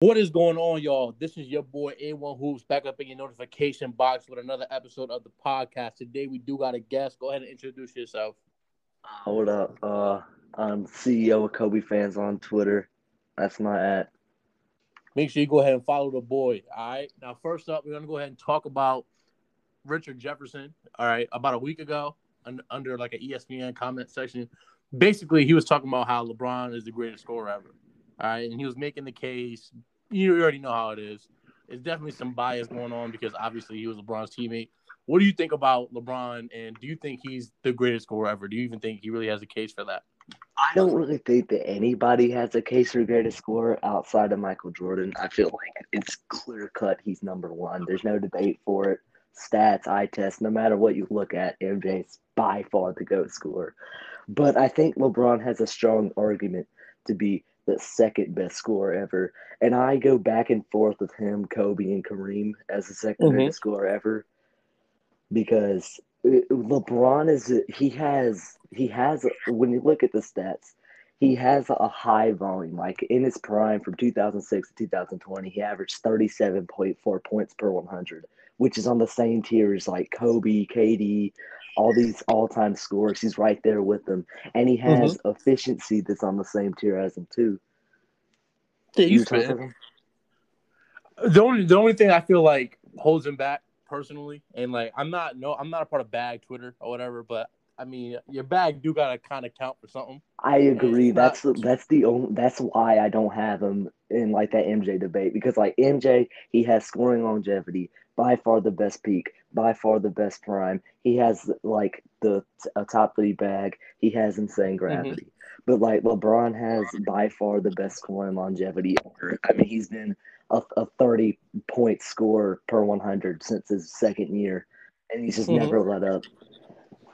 What is going on, y'all? This is your boy A1 Hoops back up in your notification box with another episode of the podcast. Today we do got a guest. Go ahead and introduce yourself. Hold up. Uh, I'm CEO of Kobe Fans on Twitter. That's my at. Make sure you go ahead and follow the boy. All right. Now, first up, we're gonna go ahead and talk about Richard Jefferson. All right, about a week ago, under like an ESPN comment section, basically he was talking about how LeBron is the greatest scorer ever. All right, and he was making the case. You already know how it is. There's definitely some bias going on because obviously he was LeBron's teammate. What do you think about LeBron, and do you think he's the greatest scorer ever? Do you even think he really has a case for that? I don't really think that anybody has a case for greatest scorer outside of Michael Jordan. I feel like it's clear cut he's number one. There's no debate for it. Stats, eye test, no matter what you look at, MJ's by far the GOAT scorer. But I think LeBron has a strong argument to be the second best scorer ever. And I go back and forth with him, Kobe, and Kareem as the 2nd mm-hmm. greatest scorer ever because uh, LeBron is he has he has when you look at the stats, he has a high volume. Like in his prime from 2006 to 2020, he averaged 37.4 points per 100, which is on the same tier as like Kobe, KD, all these all-time scores. He's right there with them, and he has mm-hmm. efficiency that's on the same tier as him too. Yeah, he's The only the only thing I feel like holds him back personally, and like I'm not no I'm not a part of bag Twitter or whatever, but I mean your bag do gotta kind of count for something. I agree. That's not... that's the only that's why I don't have him in like that MJ debate because like MJ he has scoring longevity by far the best peak by far the best prime. He has like the a top three bag. He has insane mm-hmm. gravity. Mm-hmm. But like LeBron has by far the best scoring longevity. I mean, he's been a, a 30 point score per 100 since his second year, and he's just mm-hmm. never let up.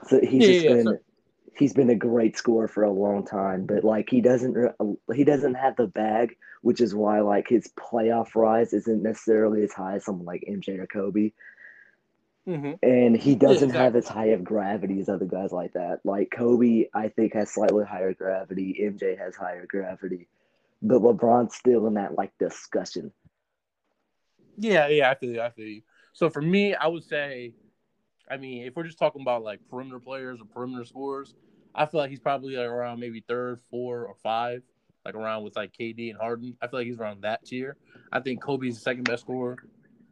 So he's yeah, just yeah, been so- he's been a great scorer for a long time. But like he doesn't he doesn't have the bag, which is why like his playoff rise isn't necessarily as high as someone like MJ or Kobe. Mm-hmm. And he doesn't yeah, exactly. have as high of gravity as other guys like that. Like Kobe, I think has slightly higher gravity. MJ has higher gravity, but LeBron's still in that like discussion. Yeah, yeah, I feel you. I feel you. So for me, I would say, I mean, if we're just talking about like perimeter players or perimeter scorers, I feel like he's probably like around maybe third, four, or five, like around with like KD and Harden. I feel like he's around that tier. I think Kobe's the second best scorer.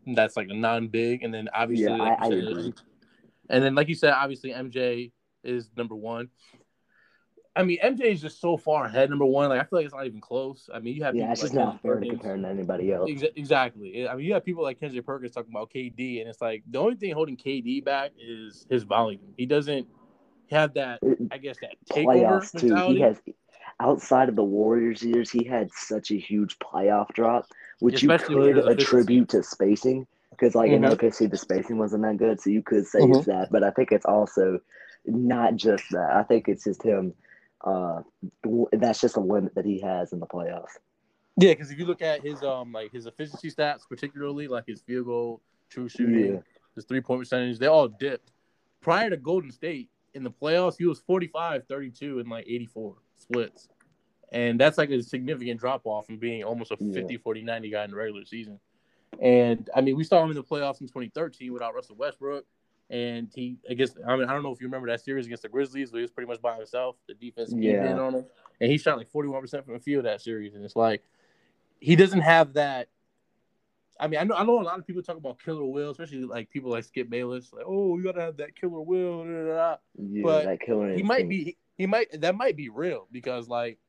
That's like a non-big, and then obviously, yeah, like I, said, I agree. and then like you said, obviously MJ is number one. I mean, MJ is just so far ahead. Number one, like I feel like it's not even close. I mean, you have yeah, it's just like not fair to compare to anybody else. exactly. I mean, you have people like Kendrick Perkins talking about KD, and it's like the only thing holding KD back is his volume. He doesn't have that. I guess that takeover playoffs too. He has outside of the Warriors years, he had such a huge playoff drop, which Especially you could attribute to spacing. Because like mm-hmm. in OKC, the spacing wasn't that good, so you could say mm-hmm. it's that. But I think it's also not just that. I think it's just him uh, that's just a limit that he has in the playoffs. Yeah, because if you look at his um like his efficiency stats, particularly like his field goal, true shooting, yeah. his three point percentage, they all dipped. Prior to Golden State in the playoffs, he was 45, 32, and like 84 splits. And that's like a significant drop off from being almost a 50, yeah. 40, 90 guy in the regular season. And I mean, we saw him in the playoffs in 2013 without Russell Westbrook and he I guess I mean I don't know if you remember that series against the Grizzlies, but he was pretty much by himself. The defense came yeah. in on him, and he shot like forty one percent from the field that series, and it's like he doesn't have that. I mean, I know I know a lot of people talk about killer will, especially like people like Skip Bayless, like oh you gotta have that killer will, da, da, da. Yeah, but that killer. He might be he, he might that might be real because like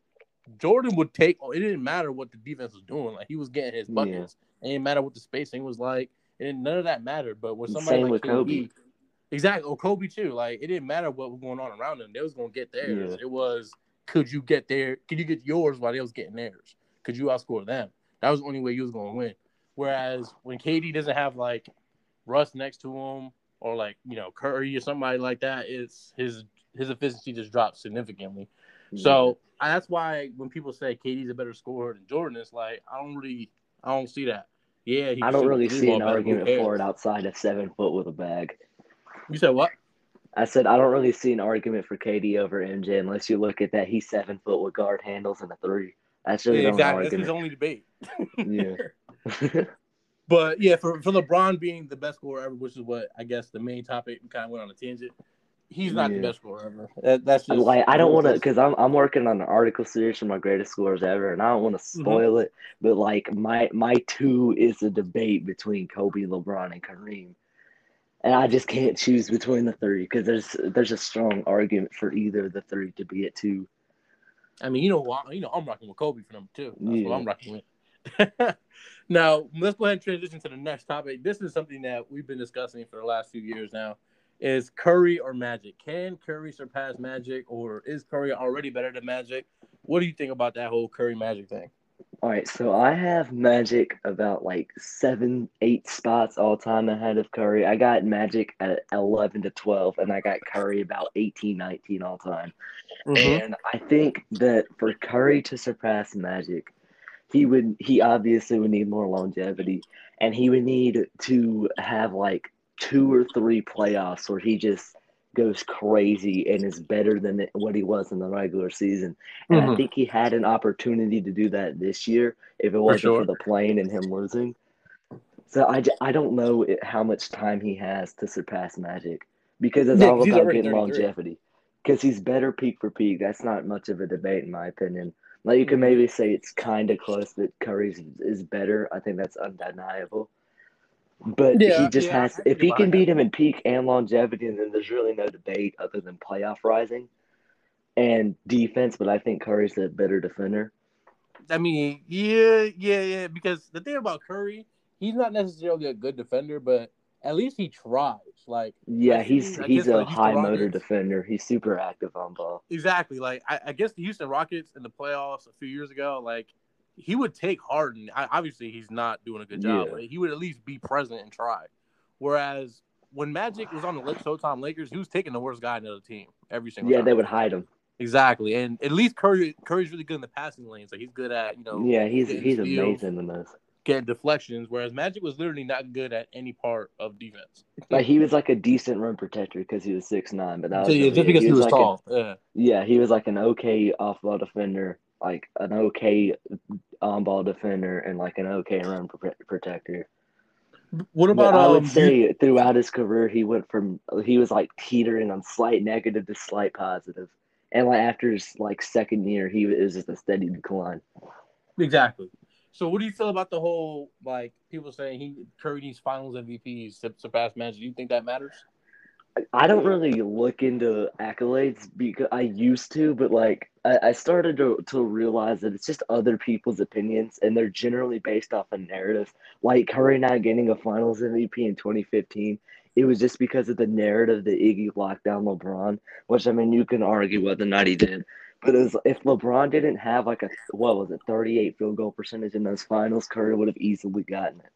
Jordan would take. It didn't matter what the defense was doing. Like he was getting his buckets. Yeah. It didn't matter what the spacing was like. And none of that mattered. But when somebody Same like KD, Kobe. Exactly. Or Kobe too. Like it didn't matter what was going on around them. They was gonna get theirs. Yeah. It was could you get there? Could you get yours while they was getting theirs? Could you outscore them? That was the only way you was gonna win. Whereas when KD doesn't have like Russ next to him or like you know Curry or somebody like that, it's his his efficiency just drops significantly. Yeah. So that's why when people say KD's a better scorer than Jordan, it's like I don't really I don't see that. Yeah, I don't really see an argument for it outside of seven foot with a bag. You said what? I said I don't really see an argument for KD over MJ unless you look at that he's seven foot with guard handles and a three. That's really Yeah, the exactly. only That's his only debate. Yeah. But yeah, for, for LeBron being the best scorer ever, which is what I guess the main topic we kind of went on a tangent. He's not the best scorer ever. That, that's just like I don't want to because I'm I'm working on an article series for my greatest scores ever, and I don't want to Mm-hmm. spoil it. But like my my two is a debate between Kobe, LeBron, and Kareem, and I just can't choose between the three because there's there's a strong argument for either of the three to be at two. I mean, you know, you know, I'm rocking with Kobe for number two. That's Yeah. what I'm rocking with. now, let's go ahead and transition to the next topic. This is something that we've been discussing for the last few years now. Is Curry or Magic? Can Curry surpass Magic, or is Curry already better than Magic? What do you think about that whole Curry Magic thing? All right, so I have Magic about like seven, eight spots all time ahead of Curry. I got Magic at 11 to 12, and I got Curry about 18, 19 all time. Mm-hmm. And I think that for Curry to surpass Magic, he would he obviously would need more longevity and he would need to have like two or three playoffs where he just goes crazy and is better than what he was in the regular season. And I Mhm. think he had an opportunity to do that this year if it wasn't sure. for the plane and him losing. So I, I don't know how much time he has to surpass Magic because it's Yeah, all about getting longevity. Because he's better peak for peak. That's not much of a debate in my opinion. Like you can Mhm. maybe say it's kind of close that Curry's is better. I think that's undeniable. But Yeah, he just yeah, has. If he can beat him in peak and longevity, then there's really no debate other than playoff rising and defense. But I think Curry's a better defender. I mean, yeah, yeah, yeah. Because the thing about Curry, he's not necessarily a good defender, but at least he tries. Like Yeah, I he's think he's against a Houston high motor defender. He's super active on ball. exactly. Like I, I guess the Houston Rockets in the playoffs a few years ago, like he would take Harden. I, obviously, he's not doing a good job, Yeah. but he would at least be present and try. Whereas when Magic was on the Showtime Lakers, he was taking the worst guy in the team every single time. Yeah, time. they would hide him. exactly. And at least Curry, Curry's really good in the passing lane, so he's good at you know Yeah, he's he's steals. amazing in this. getting deflections, whereas Magic was literally not good at any part of defense. Like he was like a decent rim protector because he was six nine, but that was So, yeah, just because he was, like a- tall. yeah. yeah, he was like an okay off ball defender, like an okay on ball defender, and like an okay rim protector. What But about I um, would say throughout his career, he went from he was like teetering on slight negative to slight positive, and like after his like second year, he was just a steady decline. exactly? So, what do you feel about the whole like people saying he Curry needs Finals MVPs to surpass Magic? Do you think that matters? I don't really look into accolades because I used to, but like I, I started to, to realize that it's just other people's opinions and they're generally based off a narrative. Like Curry not getting a finals MVP in 2015, it was just because of the narrative that Iggy locked down LeBron, which I mean, you can argue whether or not he did. But was, if LeBron didn't have like a, what was it, 38 field goal percentage in those finals, Curry would have easily gotten it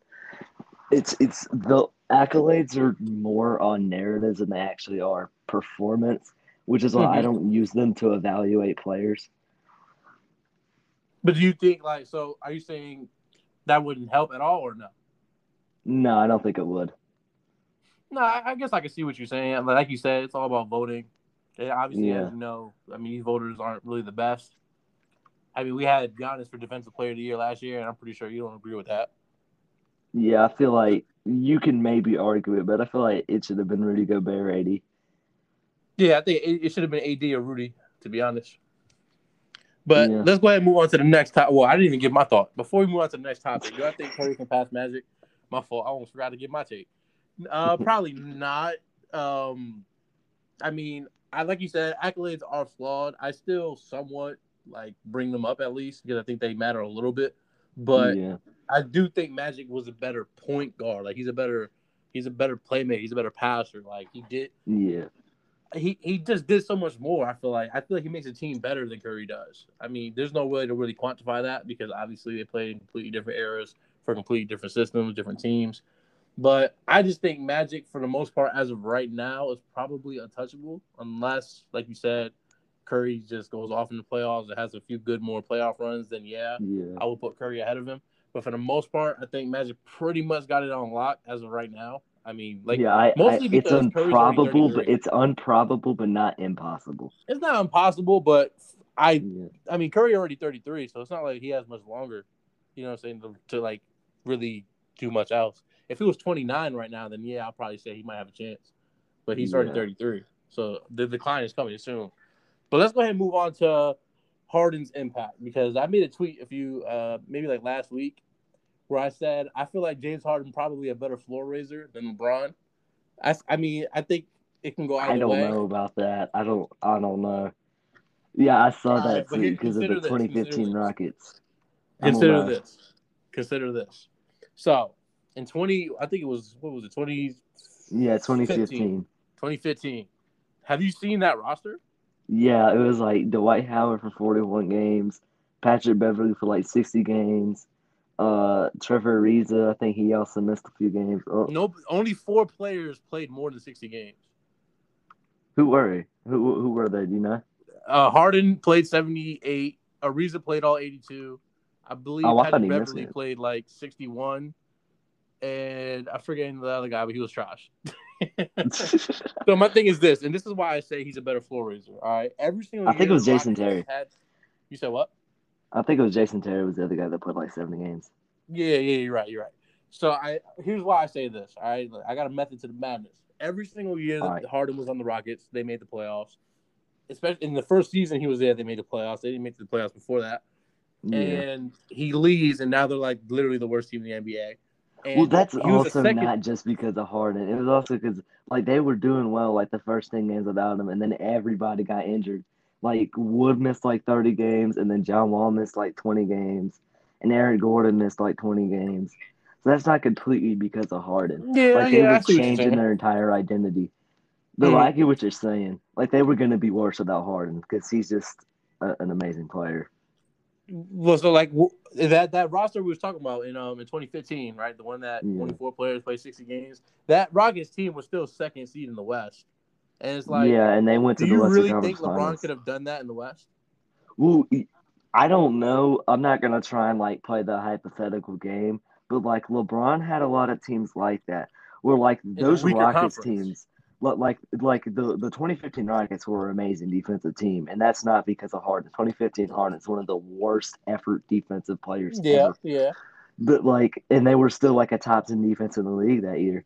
it's it's the accolades are more on narratives than they actually are performance, which is why I Mhm. don't use them to evaluate players. But do you think like so? Are you saying that wouldn't help at all, or no? No, I don't think it would. No, I, I guess I can see what you're saying. Like you said, it's all about voting. And obviously, Yeah. as you know, I mean, these voters aren't really the best. I mean, we had Giannis for Defensive Player of the Year last year, and I'm pretty sure you don't agree with that. Yeah, I feel like you can maybe argue it, but I feel like it should have been Rudy Gobert AD. Yeah, I think it, it should have been AD or Rudy, to be honest. But Yeah. let's go ahead and move on to the next topic. Well, I didn't even give my thought. Before we move on to the next topic, do I think Curry can pass Magic? My fault. I almost forgot to give my take. Uh, probably not. Um, I mean, I like you said, accolades are flawed. I still somewhat like bring them up at least because I think they matter a little bit. But yeah, I do think Magic was a better point guard. Like he's a better, he's a better playmaker. He's a better passer. Like he did, yeah, he he just did so much more. I feel like I feel like he makes a team better than Curry does. I mean, there's no way to really quantify that because obviously they play in completely different eras for completely different systems, different teams. But I just think Magic, for the most part, as of right now, is probably untouchable unless, like you said, Curry just goes off in the playoffs and has a few good more playoff runs. Then yeah, yeah. I would put Curry ahead of him. But for the most part, I think Magic pretty much got it on lock as of right now. I mean, like yeah, I, I, mostly it's because already improbable, but it's improbable, but not impossible. it's not impossible, but I yeah. I mean Curry already 33, so it's not like he has much longer, you know what I'm saying, to, to like really do much else. If he was 29 right now, then yeah, I'll probably say he might have a chance. But he's already 33. So the decline is coming soon. But let's go ahead and move on to Harden's impact because I made a tweet a few uh maybe like last week where I said I feel like James Harden probably a better floor raiser than LeBron. I I mean I think it can go either I don't way. know about that. I don't I don't know. Yeah, I saw that too because of the 2015 this. Rockets. Consider this. Consider this. So, in 20, I think it was what was it 20? Yeah, 2015. 2015. Have you seen that roster? Yeah, it was like Dwight Howard for 41 games, Patrick Beverley for like 60 games, uh, Trevor Ariza. I think he also missed a few games. Oh. No, only four players played more than 60 games. Who were they? Who who were they? Do you know? Uh, Harden played 78. Ariza played all 82. I believe oh, I Patrick Beverley played like 61. And I forget the other guy, but he was trash. so my thing is this, and this is why I say he's a better floor raiser. All right, every single. I think it was Jason Terry. Had, you said what? I think it was Jason Terry was the other guy that played like seventy games. Yeah, yeah, you're right. You're right. So I here's why I say this. All right, I got a method to the madness. Every single year that right. Harden was on the Rockets, they made the playoffs especially in the first season he was there, they made the playoffs. They didn't make the playoffs before that. Yeah. And he leaves, and now they're like literally the worst team in the NBA. And well, that's also second... not just because of Harden. It was also because like they were doing well like the first ten games without him, and then everybody got injured. Like Wood missed like thirty games, and then John Wall missed like twenty games, and Aaron Gordon missed like twenty games. So that's not completely because of Harden. Yeah, like they yeah, were changing their entire identity. But mm. I get what you're saying. Like they were going to be worse without Harden because he's just a, an amazing player. Well, so like that that roster we was talking about in um in 2015, right? The one that yeah. 24 players played 60 games. That Rockets team was still second seed in the West, and it's like yeah, and they went to do the you Western really think LeBron Finals. could have done that in the West? Well, I don't know. I'm not gonna try and like play the hypothetical game, but like LeBron had a lot of teams like that, where like those Rockets conference. teams like like the the 2015 Rockets were an amazing defensive team, and that's not because of Harden. 2015 Harden's one of the worst effort defensive players. Yeah, ever. yeah. But like, and they were still like a top 10 defense in the league that year.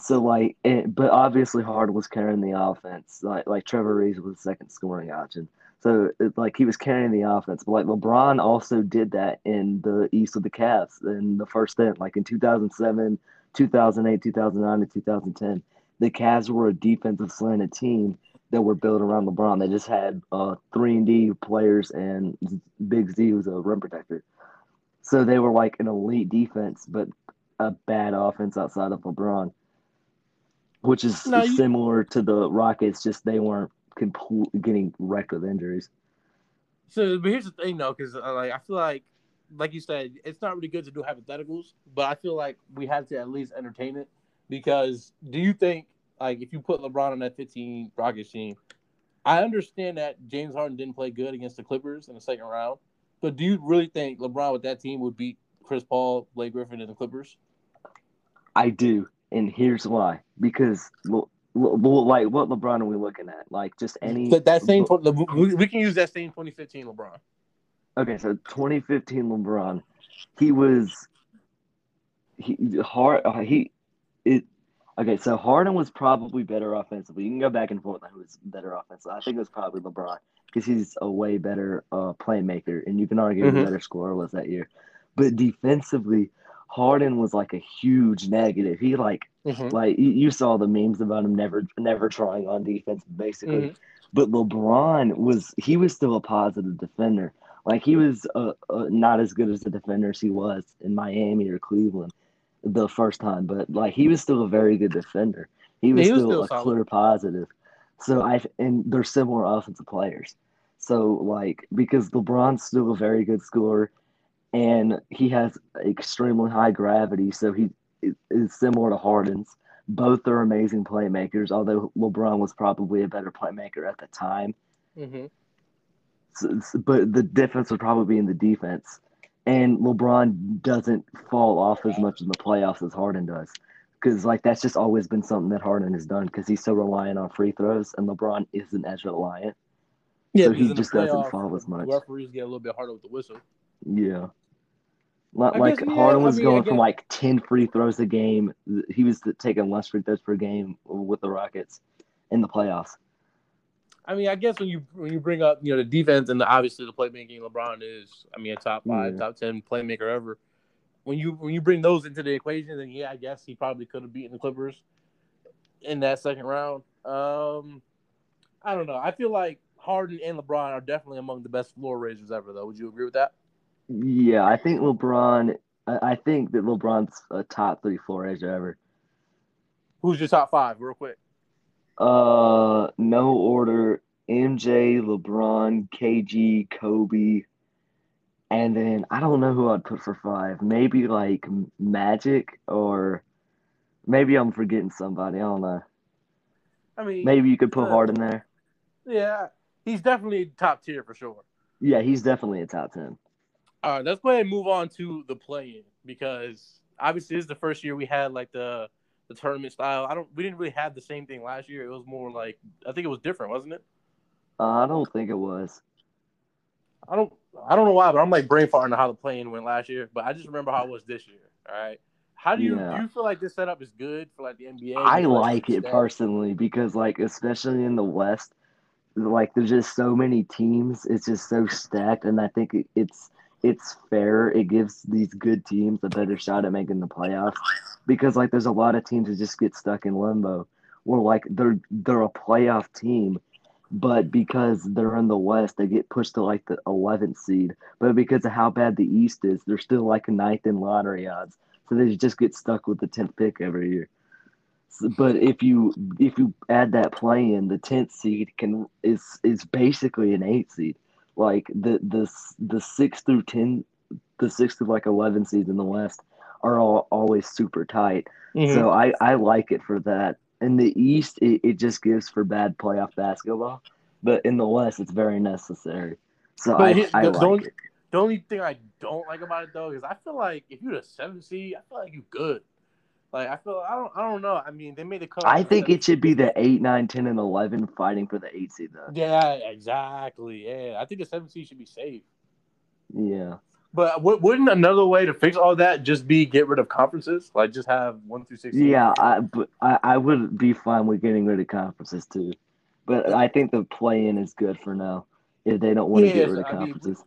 So like, it, but obviously Harden was carrying the offense. Like like Trevor Reeves was the second scoring option. So it, like he was carrying the offense. But like LeBron also did that in the East of the Cavs in the first stint, like in 2007, 2008, 2009, and 2010 the Cavs were a defensive slanted team that were built around LeBron. They just had uh, three and D players and Big Z was a rim protector. So they were like an elite defense, but a bad offense outside of LeBron, which is no, you... similar to the Rockets. Just they weren't complete, getting wrecked with injuries. So, but here's the thing, though, because uh, like I feel like, like you said, it's not really good to do hypotheticals, but I feel like we have to at least entertain it because do you think like if you put LeBron on that 15 Rockets team, I understand that James Harden didn't play good against the Clippers in the second round, but do you really think LeBron with that team would beat Chris Paul, Blake Griffin, and the Clippers? I do, and here's why. Because like what LeBron are we looking at? Like just any that, that same we can use that same 2015 LeBron. Okay, so 2015 LeBron, he was he hard he it okay. So Harden was probably better offensively. You can go back and forth on who was better offensively. I think it was probably LeBron because he's a way better uh, playmaker, and you can argue mm-hmm. who better scorer was that year. But defensively, Harden was like a huge negative. He like mm-hmm. like you, saw the memes about him never never trying on defense basically. Mm-hmm. But LeBron was he was still a positive defender. Like he was uh, uh, not as good as the defenders he was in Miami or Cleveland the first time, but like he was still a very good defender. He was, he was still, still, a clear positive. So I and they're similar offensive players. So like because LeBron's still a very good scorer, and he has extremely high gravity, so he is similar to Harden's. Both are amazing playmakers, although LeBron was probably a better playmaker at the time. Mm-hmm. So, but the difference would probably be in the defense and LeBron doesn't fall off as much in the playoffs as Harden does. Because like that's just always been something that Harden has done because he's so reliant on free throws, and LeBron isn't as reliant. Yeah, so he in the just doesn't fall as much. Referees get a little bit harder with the whistle. Yeah. Not I like guess, yeah, Harden I was mean, going I from like ten free throws a game. He was taking less free throws per game with the Rockets in the playoffs. I mean, I guess when you when you bring up you know the defense and the, obviously the playmaking, LeBron is I mean a top five, Yeah. top ten playmaker ever. When you when you bring those into the equation, then yeah, I guess he probably could have beaten the Clippers in that second round. Um, I don't know. I feel like Harden and LeBron are definitely among the best floor raisers ever, though. Would you agree with that? Yeah, I think LeBron. I think that LeBron's a top three floor raiser ever. Who's your top five, real quick? Uh, no order: MJ, LeBron, KG, Kobe, and then I don't know who I'd put for five. Maybe like Magic, or maybe I'm forgetting somebody. I don't know. I mean, Maybe you could put Uh, Harden there. yeah, he's definitely top tier for sure. Yeah, he's definitely a top ten. All right, let's go ahead and move on to the play-in because obviously this is the first year we had like the the tournament style. I don't we didn't really have the same thing last year. It was more like I think it was different, wasn't it? Uh, I don't think it was. I don't I don't know why, but I'm like brain farting how the play-in went last year. But I just remember how it was this year. All right. How do you Yeah. do you feel like this setup is good for like the NBA? I like it personally because, like, especially in the West, like there's just so many teams. It's just so stacked, and I think it's it's fair. It gives these good teams a better shot at making the playoffs because, like, there's a lot of teams that just get stuck in limbo, or like they're they're a playoff team, but because they're in the West, they get pushed to like the 11th seed. But because of how bad the East is, they're still like a ninth in lottery odds. So they just get stuck with the 10th pick every year. So- but if you if you add that play in, the 10th seed can is is basically an 8 seed. Like the the the 6 through 10 the 6 through like 11 seeds in the West are all always super tight. Mhm. So I, I like it for that. In the East, it, it just gives for bad playoff basketball, but in the West, it's very necessary. So But I, here- I the- like the only- it. The only thing I don't like about it though is I feel like if you're the seven seed, I feel like you're good. Like I feel I don't I don't know. I mean they made the cut. I think it should be the 8, 9, 10, and 11 fighting for the 8 seed, though. Yeah, exactly. Yeah, I think the seventh seed should be safe. Yeah. But w- wouldn't another way to fix all that just be get rid of conferences? Like just have one through sixteen. Yeah, I, but I, I would be fine with getting rid of conferences, too. But I think the play in is good for now if they don't want to Yeah, get rid of I mean, conferences.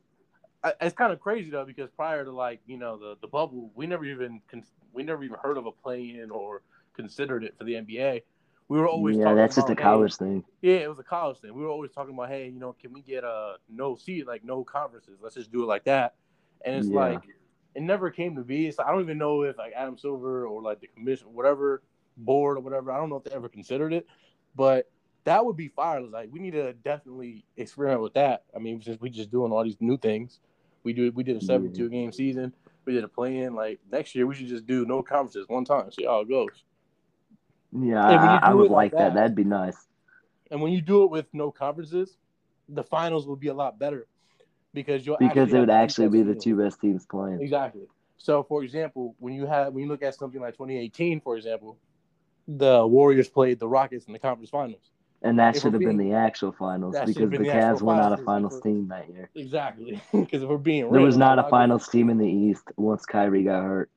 I, it's kind of crazy though because prior to like you know the the bubble, we never even we never even heard of a play in or considered it for the NBA. We were always yeah, that's just a about, hey, college thing. Yeah, it was a college thing. We were always talking about, hey, you know, can we get a no seat, like no conferences? Let's just do it like that. And it's Yeah. like it never came to be. So I don't even know if like Adam Silver or like the commission, whatever board or whatever. I don't know if they ever considered it, but that would be fire. Like we need to definitely experiment with that. I mean, since we just doing all these new things, we do we did a seventy two game season. We did a play in. Like next year, we should just do no conferences one time. See how it goes. Yeah, And when you I, I would like like that. that- That'd be nice. And when you do it with no conferences, the finals will be a lot better because you'll Because it would actually be the two best teams playing. Exactly. So, for example, when you have when you look at something like 2018, for example, the Warriors played the Rockets in the conference finals. And that should have been the actual finals because the the Cavs were not a finals. team that year. Exactly, because if we're being real, There was the not a finals team in the East once Kyrie got hurt.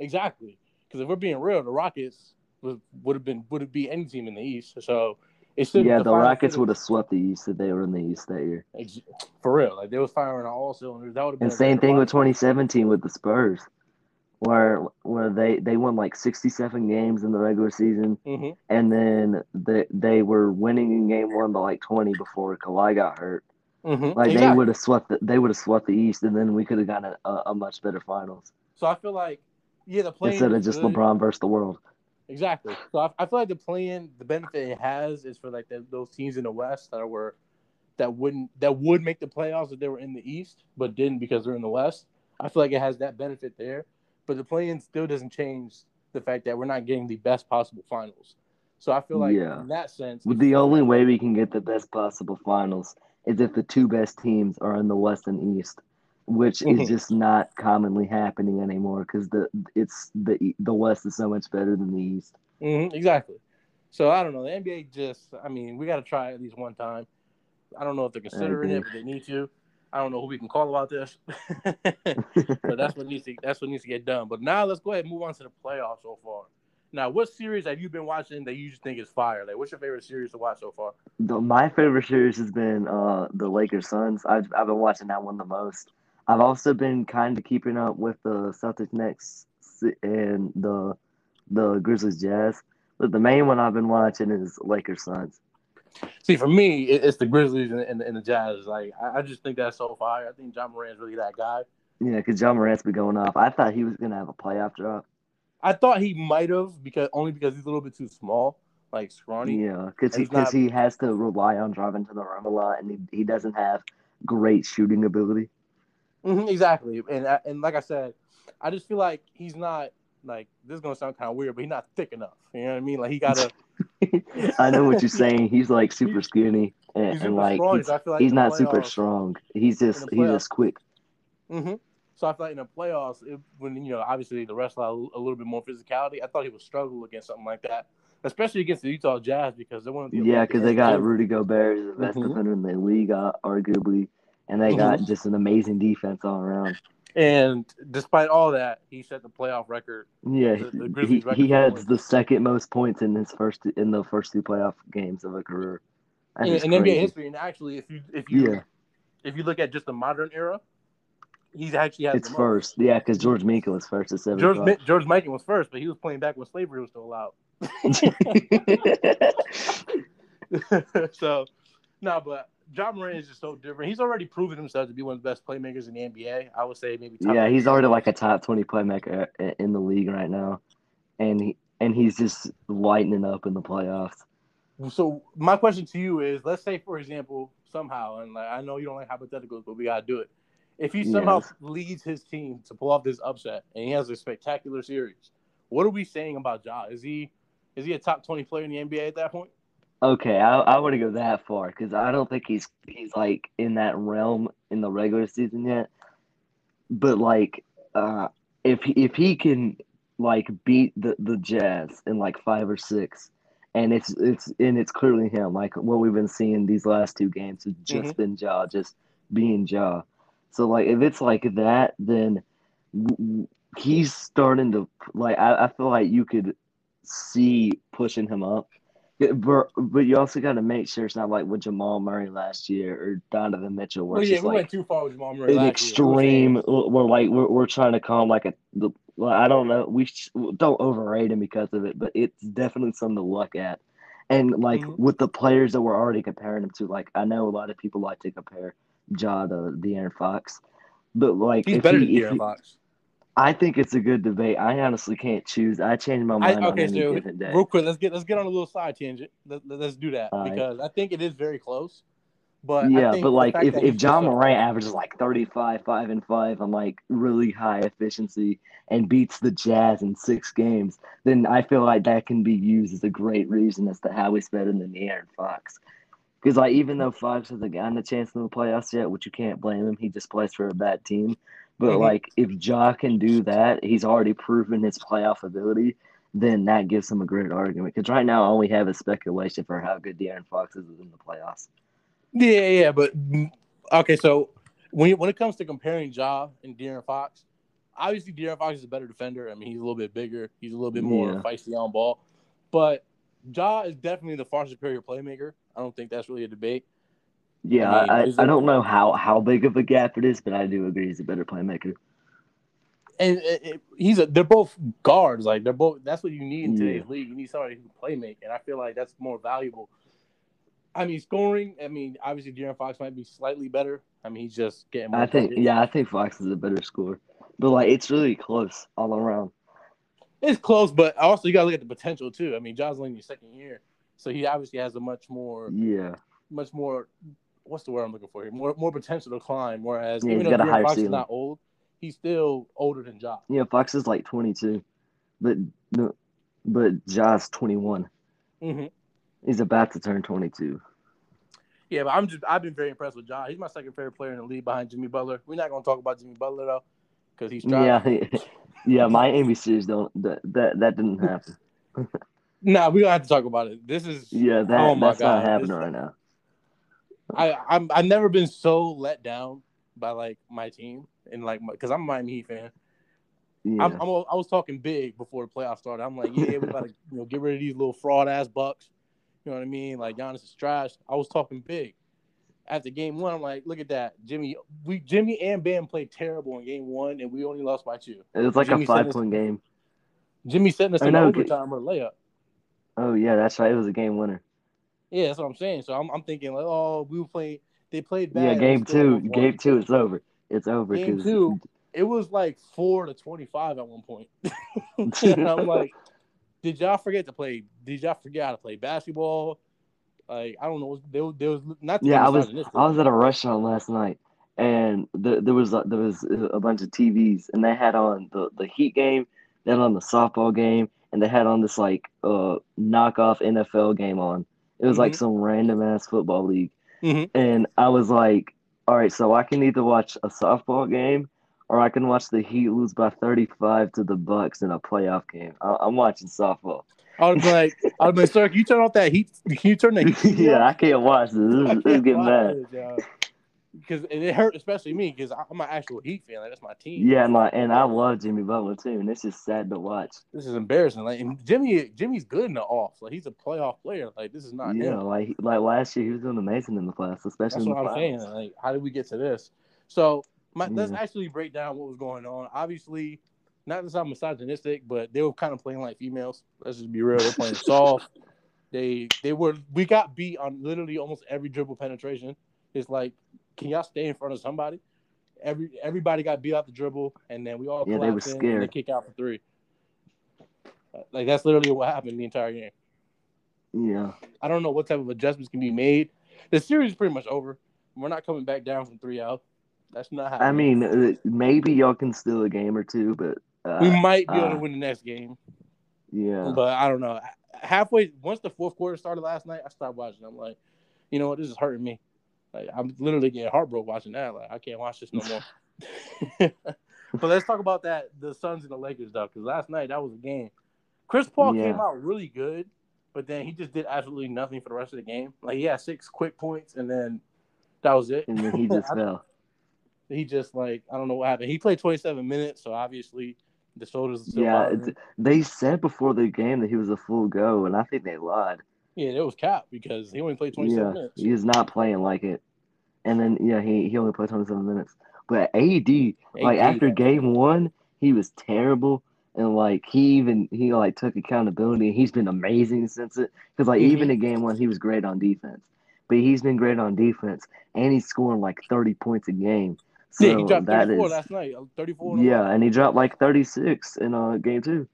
Exactly, because if we're being real, the Rockets would would have been would have beat any team in the East. So it should Yeah, the finals Rockets would have swept the East if they were in the East that year. for real. Like they was firing on all cylinders. That would have been And same thing with 2017 with the Spurs, where where they they won like 67 games in the regular season, Mhm. and then they they were winning in game one by like 20 before Kawhi got hurt. Mhm. Like they would have swept the, they would have swept the East, and then we could have gotten a, a much better finals So I feel like yeah, the play instead of just LeBron versus the world. Exactly. So I, I feel like the play-in, the benefit it has is for like the, those teams in the West that were that wouldn't that would make the playoffs if they were in the East, but didn't because they're in the West. I feel like it has that benefit there, but the play-in still doesn't change the fact that we're not getting the best possible finals. So I feel like Yeah. in that sense, The only way we can get the best possible finals is if the two best teams are in the West and East, which is just not commonly happening anymore because the it's the the West is so much better than the East. Mhm, exactly. So I don't know. The NBA just, I mean, we got to try at least one time. I don't know if they're considering it, but they need to. I don't know who we can call about this, but that's what needs to that's what needs to get done. But now let's go ahead and move on to the playoffs so far. Now, what series have you been watching that you just think is fire? Like, what's your favorite series to watch so far? The, my favorite series has been uh, the Lakers Suns. I've I've been watching that one the most. I've also been kind of keeping up with the Celtics Knicks and the the Grizzlies Jazz. But the main one I've been watching is Lakers Suns. See, for me, it's the Grizzlies and, and, and the Jazz. Like, I, I, just think that's so fire. I think Ja Morant's really that guy. Yeah, because Ja Morant's been going off. I thought he was gonna have a playoff drop. I thought he might have because only because he's a little bit too small, like scrawny. Yeah, because he, not... he has to rely on driving to the rim a lot, and he, he doesn't have great shooting ability. Mm-hmm, exactly, and and like I said, I just feel like he's not like this is gonna sound kind of weird, but he's not thick enough. You know what I mean? Like he gotta. I know what you're saying. He's like super skinny and, and like, he's, like he's not super strong. He's just he's just quick. Mm-hmm. So I feel like in the playoffs, it, when you know obviously the rest a, a little bit more physicality, I thought he would struggle against something like that, especially against the Utah Jazz because they're one the yeah because they got Rudy Gobert, the best mm-hmm. defender in the league, uh, arguably, and they got mm-hmm. just an amazing defense all around. And despite all that, he set the playoff record. Yeah, the, the he, record he had the second most points in his first in the first two playoff games of a career. in, in NBA history, and actually, if you if you yeah. if you look at just the modern era, he's actually has it's first. Yeah, because George Mikan was first at seven. George George Mikan was first, but he was playing back when slavery was still allowed. so, no, but Ja Morant is just so different. He's already proven himself to be one of the best playmakers in the NBA. I would say maybe. yeah, he's already like a top twenty playmaker in the league right now, and he and he's just lightening up in the playoffs. So my question to you is: Let's say, for example, somehow, and like, I know you don't like hypotheticals, but we gotta do it. If he somehow yes. leads his team to pull off this upset, and he has a spectacular series, what are we saying about Ja? Is he is he a top twenty player in the NBA at that point? Okay, I I want to go that far because I don't think he's he's like in that realm in the regular season yet. But like, uh, if he, if he can like beat the the Jazz in like five or six, and it's it's and it's clearly him. Like what we've been seeing these last two games has just mm-hmm. been Ja, just being Ja. So like if it's like that, then he's starting to like. I, I feel like you could see pushing him up but, but you also got to make sure it's not like with Jamal Murray last year or Donovan Mitchell. Where well, yeah, we like went too far with Jamal Murray. An extreme. We're like we're, we're trying to call him like a. Well, I don't know. We don't overrate him because of it, but it's definitely something to look at. And like mm-hmm. with the players that we're already comparing him to, like I know a lot of people like to compare Ja to De'Aaron Fox, but like he's better he, than De'Aaron Fox. I think it's a good debate. I honestly can't choose. I change my mind I, okay, on any so given day. Real quick, let's get let's get on a little side tangent. Let, us do that All because right. I think it is very close. But yeah, but like if, if Ja Morant averages like 35, 5 and 5 on like really high efficiency and beats the Jazz in six games, then I feel like that can be used as a great reason as to how he's better than De'Aaron Fox. Because like even though Fox hasn't gotten a chance in the playoffs yet, which you can't blame him, he just plays for a bad team. But mm-hmm. like if Ja can do that, he's already proven his playoff ability. Then that gives him a great argument. Because right now, all we have is speculation for how good De'Aaron Fox is in the playoffs. Yeah, yeah, but mm, okay. So when when it comes to comparing Ja and De'Aaron Fox, obviously De'Aaron Fox is a better defender. I mean, he's a little bit bigger. He's a little bit more yeah. feisty on ball. But Ja is definitely the far superior playmaker. I don't think that's really a debate. Yeah, I, mean, I, I don't know how, how big of a gap it is, but I do agree he's a better playmaker. And it, it, he's a they're both guards. Like they're both that's what you need in today's yeah. league. You need somebody who can play make, and I feel like that's more valuable. I mean, scoring. I mean, obviously, De'Aaron Fox might be slightly better. I mean, he's just getting. I think, yeah, I think Fox is a better scorer, but like it's really close all around. It's close, but also you got to look at the potential too. I mean, Ja's only your second year, so he obviously has a much more, yeah, much more what's the word I'm looking for here? More more potential to climb. Whereas yeah, even though Fox ceiling. is not old, he's still older than Josh. Yeah, Fox is like 22, but no, but Ja's 21. Mm-hmm. He's about to turn 22. Yeah, but I'm just I've been very impressed with Josh. He's my second favorite player in the league behind Jimmy Butler. We're not gonna talk about Jimmy Butler though, because he's trying. Yeah, yeah. Miami series don't that that, that didn't happen. nah, we don't have to talk about it. This is yeah. That, oh my that's God. not happening this, right now I I'm I've never been so let down by like my team and like because I'm a Miami Heat fan. Yeah. I'm, I'm, i was talking big before the playoffs started. I'm like, yeah, we gotta you know get rid of these little fraud ass Bucks. You know what I mean? Like Giannis is trash. I was talking big. After game one, I'm like, look at that, Jimmy. We Jimmy and Bam played terrible in game one, and we only lost by two. It was like Jimmy a five point game. Jimmy setting us no, overtime or layup. Oh yeah, that's right. It was a game winner. Yeah, that's what I'm saying. So I'm, I'm thinking like, oh, we were playing. They played bad. Yeah, game two. Game two, it's over. It's over. Game two, it was like four to twenty five at one point. and I'm like, did y'all forget to play? Did y'all forget how to play basketball? Like I don't know. There, there was not. Yeah, I was. I was at a restaurant last night, and the, there was there was a bunch of TVs, and they had on the the Heat game, then on the softball game, and they had on this like uh knockoff NFL game on. It was mm-hmm. like some random ass football league, mm-hmm. and I was like, all right, so I can either watch a softball game or I can watch the Heat lose by 35 to the Bucks in a playoff game. I- am watching softball. I was like, I was like, sir, can you turn off that heat? Can you turn the heat? yeah, I can't watch this. This, this is getting mad. Because it hurt, especially me, because I'm an actual Heat fan. Like, that's my team. Yeah, my and I love Jimmy Butler too, and it's just sad to watch. This is embarrassing. Like, and Jimmy, Jimmy's good in the off. Like, he's a playoff player. Like, this is not. Yeah, him. like like last year, he was doing amazing in the playoffs, especially. That's what I'm saying. Like, how did we get to this? So my, let's actually break down what was going on. Obviously, not that I'm misogynistic, but they were kind of playing like females. Let's just be real. They're playing soft. They they were we got beat on literally almost every dribble penetration. It's like, can y'all stay in front of somebody? Every everybody got beat out the dribble, and then we all yeah, they were scared. and they kick out for three. Like that's literally what happened the entire game. Yeah. I don't know what type of adjustments can be made. The series is pretty much over. We're not coming back down from three out. That's not how. I mean, uh, maybe y'all can steal a game or two, but uh, we might be able to uh, win the next game. Yeah, but I don't know. Halfway, once the fourth quarter started last night, I stopped watching. I'm like, you know what? This is hurting me. Like I'm literally getting heartbroken watching that. Like I can't watch this no more. but let's talk about that the Suns and the Lakers though, because last night that was a game. Chris Paul yeah. came out really good, but then he just did absolutely nothing for the rest of the game. Like he had six quick points, and then that was it. And then he just fell he just like I don't know what happened. He played 27 minutes, so obviously the shoulders. Are still yeah, they said before the game that he was a full go, and I think they lied. Yeah, it was cap because he only played 27 yeah, minutes. He is not playing like it, and then yeah, he he only played 27 minutes. But AD, AD like after game one, he was terrible. And like he even he like took accountability and he's been amazing since it because like mm-hmm. even in game one he was great on defense, but he's been great on defense and he's scoring like thirty points a game. So yeah, he dropped 34 is, last night. 34. Yeah, and he dropped like 36 in uh game two.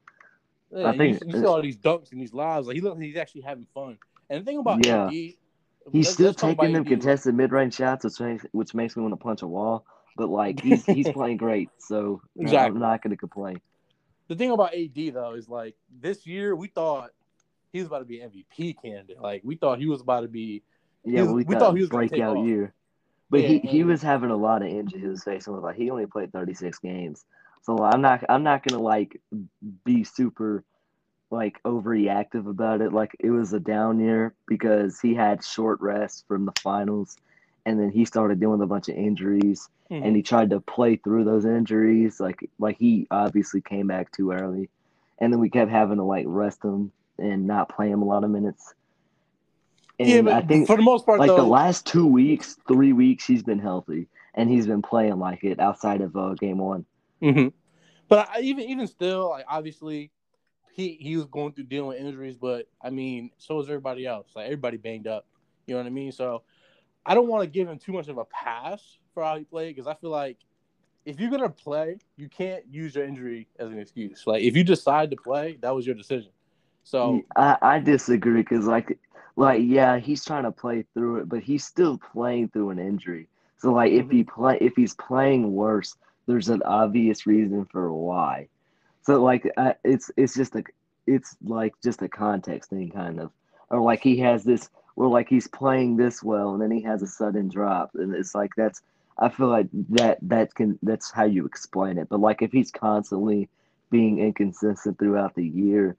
Yeah, I think you, see all these dunks and these lives. Like he looks like he's actually having fun. And the thing about yeah, AD, he's let's, still let's taking them AD. contested mid range shots, which makes which makes me want to punch a wall. But like he's he's playing great, so exactly. I'm not going to complain. The thing about AD though is like this year we thought he was about to be MVP candidate. Like we thought he was about to be. Yeah, was, we, we, thought he was breakout year. But yeah, he, he was having a lot of injuries facing with like he only played 36 games. So I'm not I'm not gonna like be super like overreactive about it. Like it was a down year because he had short rest from the finals and then he started doing a bunch of injuries mm-hmm. and he tried to play through those injuries. Like like he obviously came back too early. And then we kept having to like rest him and not play him a lot of minutes. And yeah, but I think for the most part, like though, the last two weeks, three weeks, he's been healthy and he's been playing like it outside of uh, game one. Mm-hmm. But I, even even still, like obviously, he he was going through dealing with injuries, but I mean, so was everybody else. Like everybody banged up. You know what I mean? So I don't want to give him too much of a pass for how he played because I feel like if you're gonna play, you can't use your injury as an excuse. Like if you decide to play, that was your decision. So I, I disagree because like like yeah, he's trying to play through it, but he's still playing through an injury. So like mm-hmm. if he play if he's playing worse, there's an obvious reason for why. So like uh, it's it's just a it's like just a context thing kind of, or like he has this where like he's playing this well and then he has a sudden drop and it's like that's I feel like that that can that's how you explain it. But like if he's constantly being inconsistent throughout the year,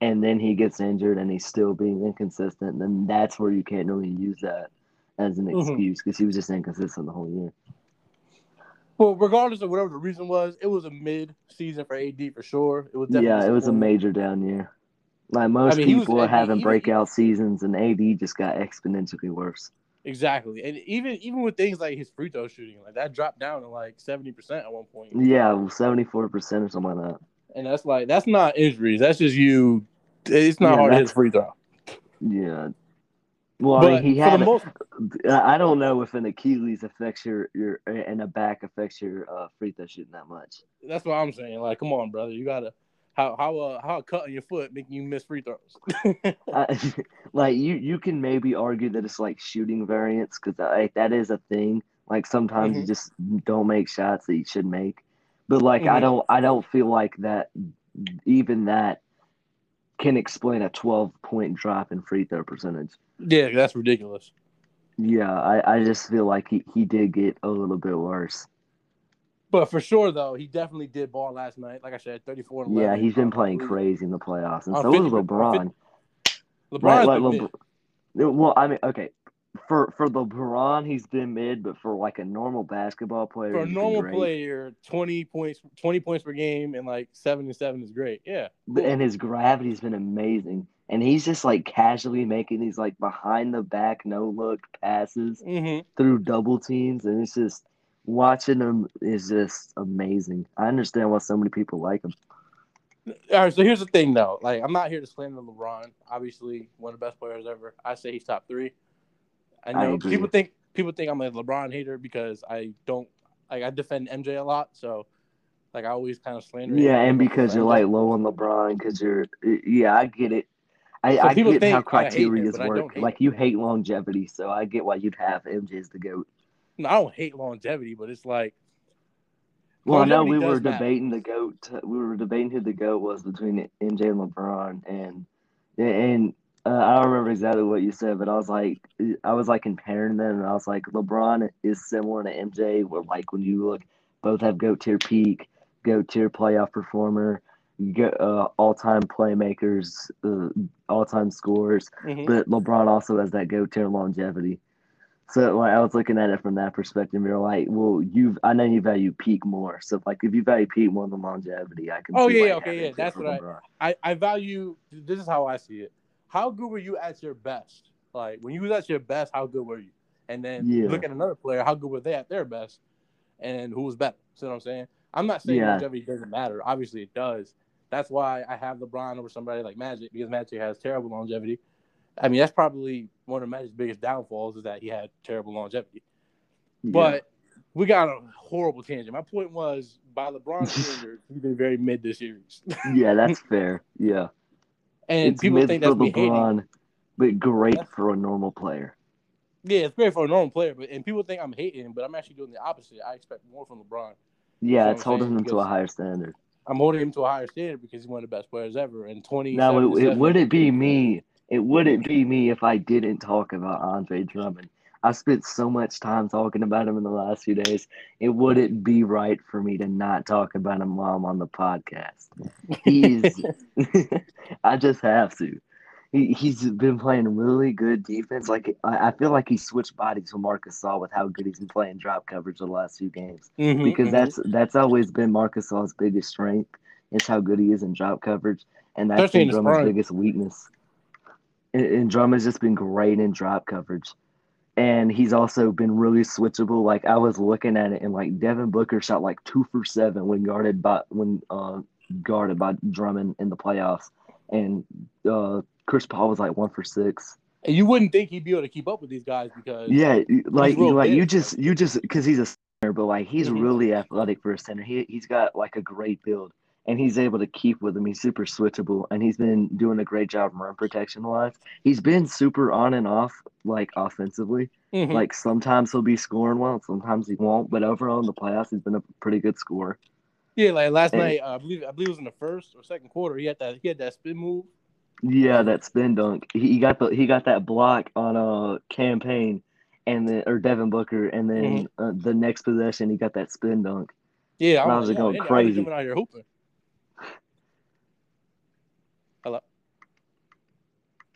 and then he gets injured and he's still being inconsistent, then that's where you can't really use that as an Mhm. excuse because he was just inconsistent the whole year. Well, regardless of whatever the reason was, it was a mid season for AD for sure. It was definitely Yeah, it was a major down year. Like most mean, he was- people are having even- breakout seasons, and AD just got exponentially worse. Exactly, and even even with things like his free throw shooting, like that dropped down to like seventy percent at one point, Yeah, seventy four percent or something like that. and that's like that's not injuries. That's just you. It's not Yeah, hard to hit free throw. Yeah. Well, I mean, he had. most, I don't know if an Achilles affects your your and a back affects your uh, free throw shooting that much. that's what I'm saying. Like, come on, brother, you gotta how how uh, how a cut on your foot making you miss free throws. I, like you, you can maybe argue that it's like shooting variance because like that is a thing. Like sometimes you Mhm. just don't make shots that you should make, but like I Mhm. don't, I don't feel like that. Even that can explain a twelve point drop in free throw percentage. Yeah, that's ridiculous. Yeah, I, I just feel like he, he did get a little bit worse. But for sure, though, he definitely did ball last night. Like I said, 34 and 11. Yeah, he's been playing crazy in the playoffs, and On so is 50 on LeBron. LeBron's Like, like. LeBron. Well, I mean, okay, for for LeBron, he's been mid, but for like a normal basketball player, for a normal player, 20 points 20 points per game and like 7 and 7 is great. Yeah. But- and his gravity's been amazing, and he's just like casually making these like behind the back no look passes Mhm. through double teams, and it's just watching him is just amazing. I understand why so many people like him. All right, so here's the thing though. Like I'm not here to slander LeBron. Obviously, one of the best players ever. I say he's top 3. I I know agree. people think people think I'm a LeBron hater because I don't like I defend MJ a lot, so like I always kind of slander him. Yeah, and because you're like low on LeBron, because you're uh, yeah, I get it. I, So I get think how I hate him, criteria but I work. Like you hate longevity, so I get why you'd have MJ as the goat. No, I don't hate longevity, but it's like Well, I know we were does matter. debating the goat. We were debating who the goat was between MJ and LeBron, and and uh, I don't remember exactly what you said, but I was like, I was like comparing them, and I was like, LeBron is similar to MJ, where like when you look, both have goat tier peak, goat tier playoff performer, go, uh, all time playmakers, uh, all time scorers, mhm. but LeBron also has that goat tier longevity. So like I was looking at it from that perspective. You're like, well, you I know you value peak more. So like if you value peak more than longevity, I can. Oh, yeah, yeah, okay, yeah, that's what I-. I, I value this is how I see it. How good were you at your best? Like when you was at your best, how good were you? And then you Yeah. look at another player, how good were they at their best? And who was better? See what I'm saying? I'm not saying Yeah. longevity doesn't matter. Obviously it does. That's why I have LeBron over somebody like Magic because Magic has terrible longevity. I mean, that's probably one of Magic's biggest downfalls is that he had terrible longevity. But we got a horrible tangent. My point was by LeBron standards, he's been very mid this series. yeah, yeah, that's fair. Yeah, And it's people think that's me hating. But great for a normal player. Yeah, it's great for a normal player, but and people think I'm hating, but I'm actually doing the opposite. I expect more from LeBron. Yeah, it's holding him to a higher standard. I'm holding him to a higher standard because he's one of the best players ever. And 20. Now, it, it would it be me? It wouldn't be me if I didn't talk about Andre Drummond. I spent so much time talking about him in the last few days. It wouldn't be right for me to not talk about him while I'm on the podcast. He's, I just have to. He, he's been playing really good defense. Like I, I feel like he switched bodies with Marc Gasol with how good he's been playing drop coverage the last few games Mhm, because mhm. that's that's always been Marc Gasol's biggest strength. Is how good he is in drop coverage, and that's been Drummond's biggest weakness. And, and Drummond's just been great in drop coverage, and he's also been really switchable. Like I was looking at it, and like Devin Booker shot like two for seven when guarded by when uh, guarded by Drummond in the playoffs, and uh, Chris Paul was like one for six. And you wouldn't think he'd be able to keep up with these guys because Yeah, like like you just you just because he's a center, but like he's Mhm. really athletic for a center. He he's got like a great build, and he's able to keep with him. He's super switchable, and he's been doing a great job rim protection wise. He's been super on and off like offensively. Mhm. Like sometimes he'll be scoring well, sometimes he won't. But overall in the playoffs, he's been a pretty good scorer. yeah, like last and- night, uh, I believe I believe it was in the first or second quarter. He had that he had that spin move. Yeah, that spin dunk. He, he got the he got that block on a Cam Payne, and then or Devin Booker, and then uh, the next possession he got that spin dunk. Yeah, I was like, going yo, crazy. Andy coming out here hooping.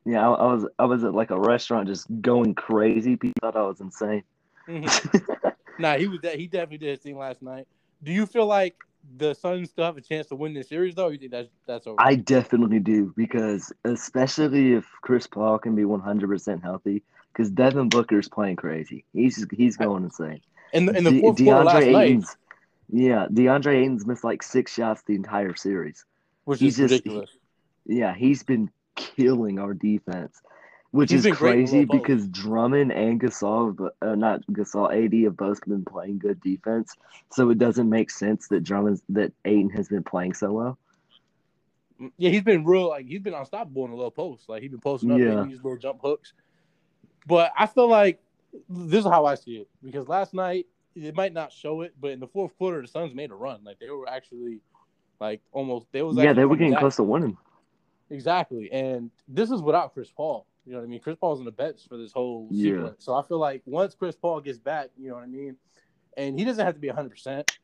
Yeah, I, I was I was at like a restaurant just going crazy. People thought I was insane. Mm-hmm. nah, he was that he definitely did his thing last night. Do you feel like the Suns still have a chance to win this series though? you think that's that's over? I definitely do because especially if Chris Paul can be one hundred percent healthy, because Devin Booker's playing crazy. He's he's going insane. In the, in the fourth De- quarter last Ayton's, night, yeah, DeAndre Ayton's missed like six shots the entire series, which he's is ridiculous. He, yeah, he's been killing our defense, which he's is crazy because Drummond and Gasol, uh, not Gasol, AD have both been playing good defense. So it doesn't make sense that Drummond that Ayton has been playing so well. Mm, yeah, he's been real like he's been unstoppable in the low post. Like he's been posting up yeah. these little jump hooks. But I feel like this is how I see it because last night it might not show it, but in the fourth quarter the Suns made a run. Like they were actually like almost they was yeah they were getting back. close to winning. Exactly, and this is without Chris Paul. You know what I mean? Chris Paul's in the bench for this whole yeah. sequence. So I feel like once Chris Paul gets back, you know what I mean, and he doesn't have to be hundred percent.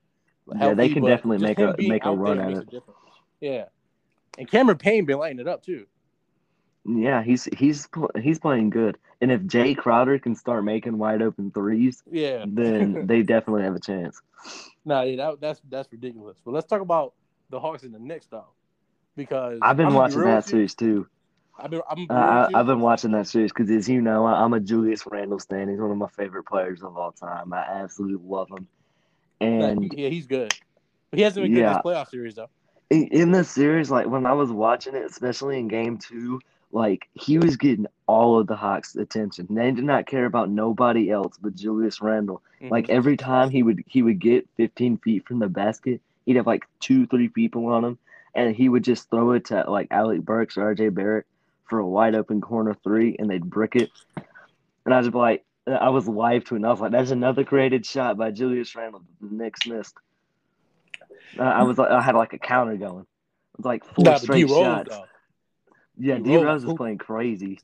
Yeah, they can definitely make a make a run at it. Yeah, and Cameron Payne been lighting it up too. Yeah, he's he's he's playing good, and if Jae Crowder can start making wide open threes, yeah, then they definitely have a chance. Nah, yeah, that, that's that's ridiculous. But let's talk about the Hawks in the Knicks though, because I've been watching that series too. I've been I'm uh, I, have been watching that series because, as you know, I'm a Julius Randle stan. He's one of my favorite players of all time. I absolutely love him, and yeah, he's good. But he hasn't been good yeah, in this playoff series though. In, in this series, like when I was watching it, especially in Game Two, like he was getting all of the Hawks' attention. They did not care about nobody else but Julius Randle. Mm-hmm. Like every time he would he would get 15 feet from the basket, he'd have like two, three people on him, and he would just throw it to like Alec Burks or RJ Barrett for a wide open corner three, and they'd brick it. And I was like, I was live to I like, "That's another created shot by Julius Randle. The Knicks missed." I was like, I had like a counter going. It was like four straight shots. Though. Yeah, D Rose was playing crazy.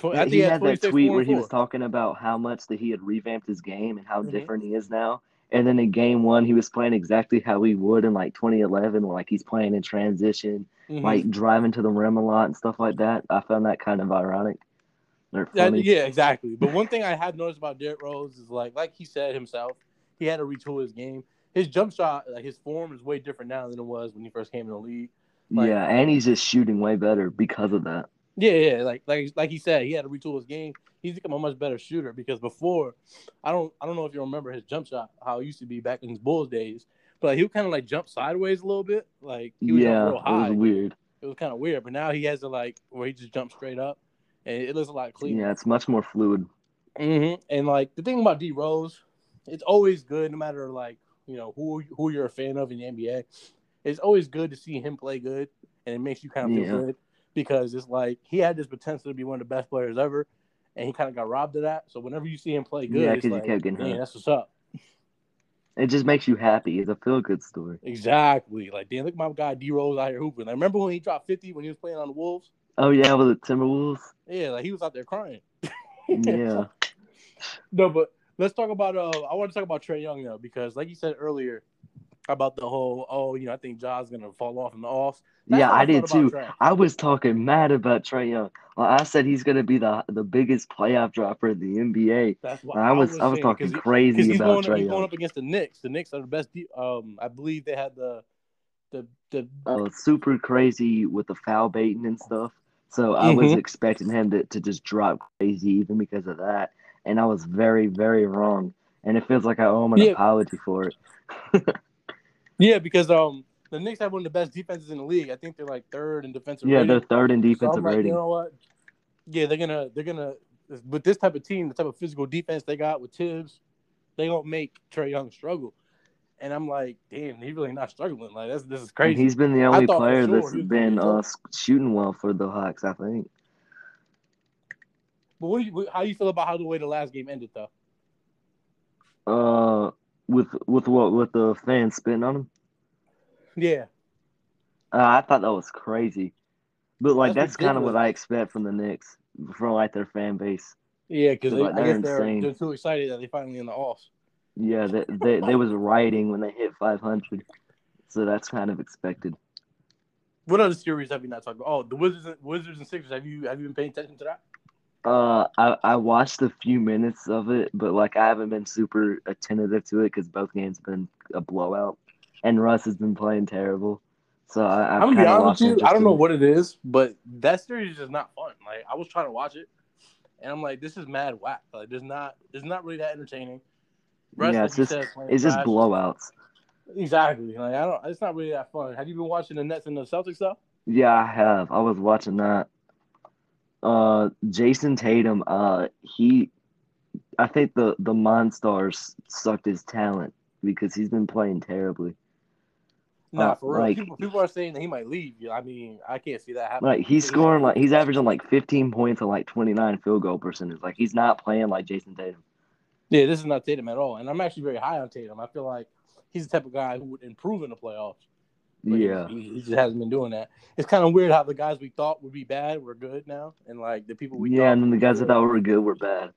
He had that tweet where he was talking about how much that he had revamped his game and how mm-hmm. different he is now. And then in game one, he was playing exactly how he would in like 2011, like he's playing in transition, mm-hmm. like driving to the rim a lot and stuff like that. I found that kind of ironic. Yeah, yeah, exactly. But one thing I had noticed about Derrick Rose is like, like he said himself, he had to retool his game. His jump shot, like his form, is way different now than it was when he first came in the league. Like, yeah, and he's just shooting way better because of that. Yeah, yeah, like like like he said, he had to retool his game. He's become a much better shooter because before, I don't I don't know if you remember his jump shot how it used to be back in his Bulls days, but he would kind of like jump sideways a little bit, like he was yeah, real high. It was weird. It was kind of weird, but now he has to like where he just jumps straight up, and it looks a lot cleaner. Yeah, it's much more fluid. Mm-hmm. And like the thing about D Rose, it's always good, no matter like you know who who you're a fan of in the NBA. It's always good to see him play good and it makes you kind of feel yeah. good because it's like he had this potential to be one of the best players ever, and he kind of got robbed of that. So whenever you see him play good, yeah, because like, kept getting hurt. that's what's up. It just makes you happy. It's a feel good story. Exactly. Like, damn, look at my guy D Rose out here hooping. I remember when he dropped 50 when he was playing on the Wolves? Oh, yeah, with the Timberwolves? Yeah, like he was out there crying. yeah. no, but let's talk about, uh, I want to talk about Trae Young, though, because like you said earlier, about the whole, oh, you know, I think Ja's gonna fall off in the offs. That's yeah, I, I did too. I was talking mad about Trae Young. I said he's gonna be the the biggest playoff dropper in the NBA. That's what I was. I was, I was talking crazy about Young. He's going up against the Knicks. The Knicks are the best. Um, I believe they had the the the uh, super crazy with the foul baiting and stuff. So I mm-hmm. was expecting him to, to just drop crazy even because of that. And I was very, very wrong. And it feels like I owe him an yeah. apology for it. Yeah, because um the Knicks have one of the best defenses in the league. I think they're like third in defensive. Yeah, rating. they're third in defensive so like, rating. You know what? Yeah, they're gonna they're gonna with this type of team, the type of physical defense they got with Thibs, they don't make Trae Young struggle. And I'm like, damn, he's really not struggling. Like that's this is crazy. And he's been the only player sure that's been uh, shooting well for the Hawks, I think. But what do you, how do you feel about how the way the last game ended, though? Uh, with with what with the fans spitting on him. Yeah. Uh, I thought that was crazy, but like that's, that's kind of what I expect from the Knicks, from like their fan base. Yeah, because like, I guess they're, insane. they're too excited that they finally in the off. Yeah, they, they they was rioting when they hit 500, so that's kind of expected. What other series have you not talked about? Oh, the Wizards, and, Wizards and Sixers. Have you have you been paying attention to that? Uh, I I watched a few minutes of it, but like I haven't been super attentive to it because both games have been a blowout, and Russ has been playing terrible. So I, I've I'm gonna be honest with you. I don't know what it is, but that series is just not fun. Like I was trying to watch it, and I'm like, this is mad whack. Like there's not, it's not really that entertaining. Rest, yeah, it's just said, it's just blowouts. Exactly. Like I don't. It's not really that fun. Have you been watching the Nets and the Celtics stuff? Yeah, I have. I was watching that. Uh, Jayson Tatum. Uh, he, I think the the Monstars sucked his talent because he's been playing terribly. Nah, Uh, for real. like- people, people are saying that he might leave. I mean, I can't see that happening. Like he's scoring like he's averaging like 15 points and like 29 field goal percentage. Like he's not playing like Jayson Tatum. Yeah, this is not Tatum at all, and I'm actually very high on Tatum. I feel like he's the type of guy who would improve in the playoffs. Yeah. he, he just hasn't been doing that. It's kind of weird how the guys we thought would be bad were good now, and like the people we yeah, thought and then the guys that good- thought were good were bad.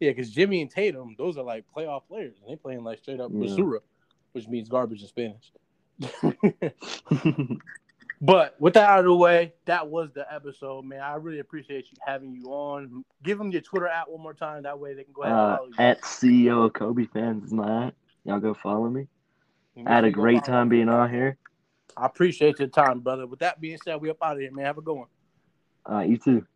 yeah, because Jimmy and Tatum, those are like playoff players, and they playing like straight up Yeah. basura, which means garbage in Spanish. but with that out of the way, that was the episode, man. I really appreciate you having you on. Give them your Twitter at one more time. That way they can go ahead and uh, follow you. at CEO of Kobe fans is my at. Y'all go follow me. I had a great time being on here. I appreciate your time, brother. With that being said, we up out of here, man. Have a good one. Uh, you too.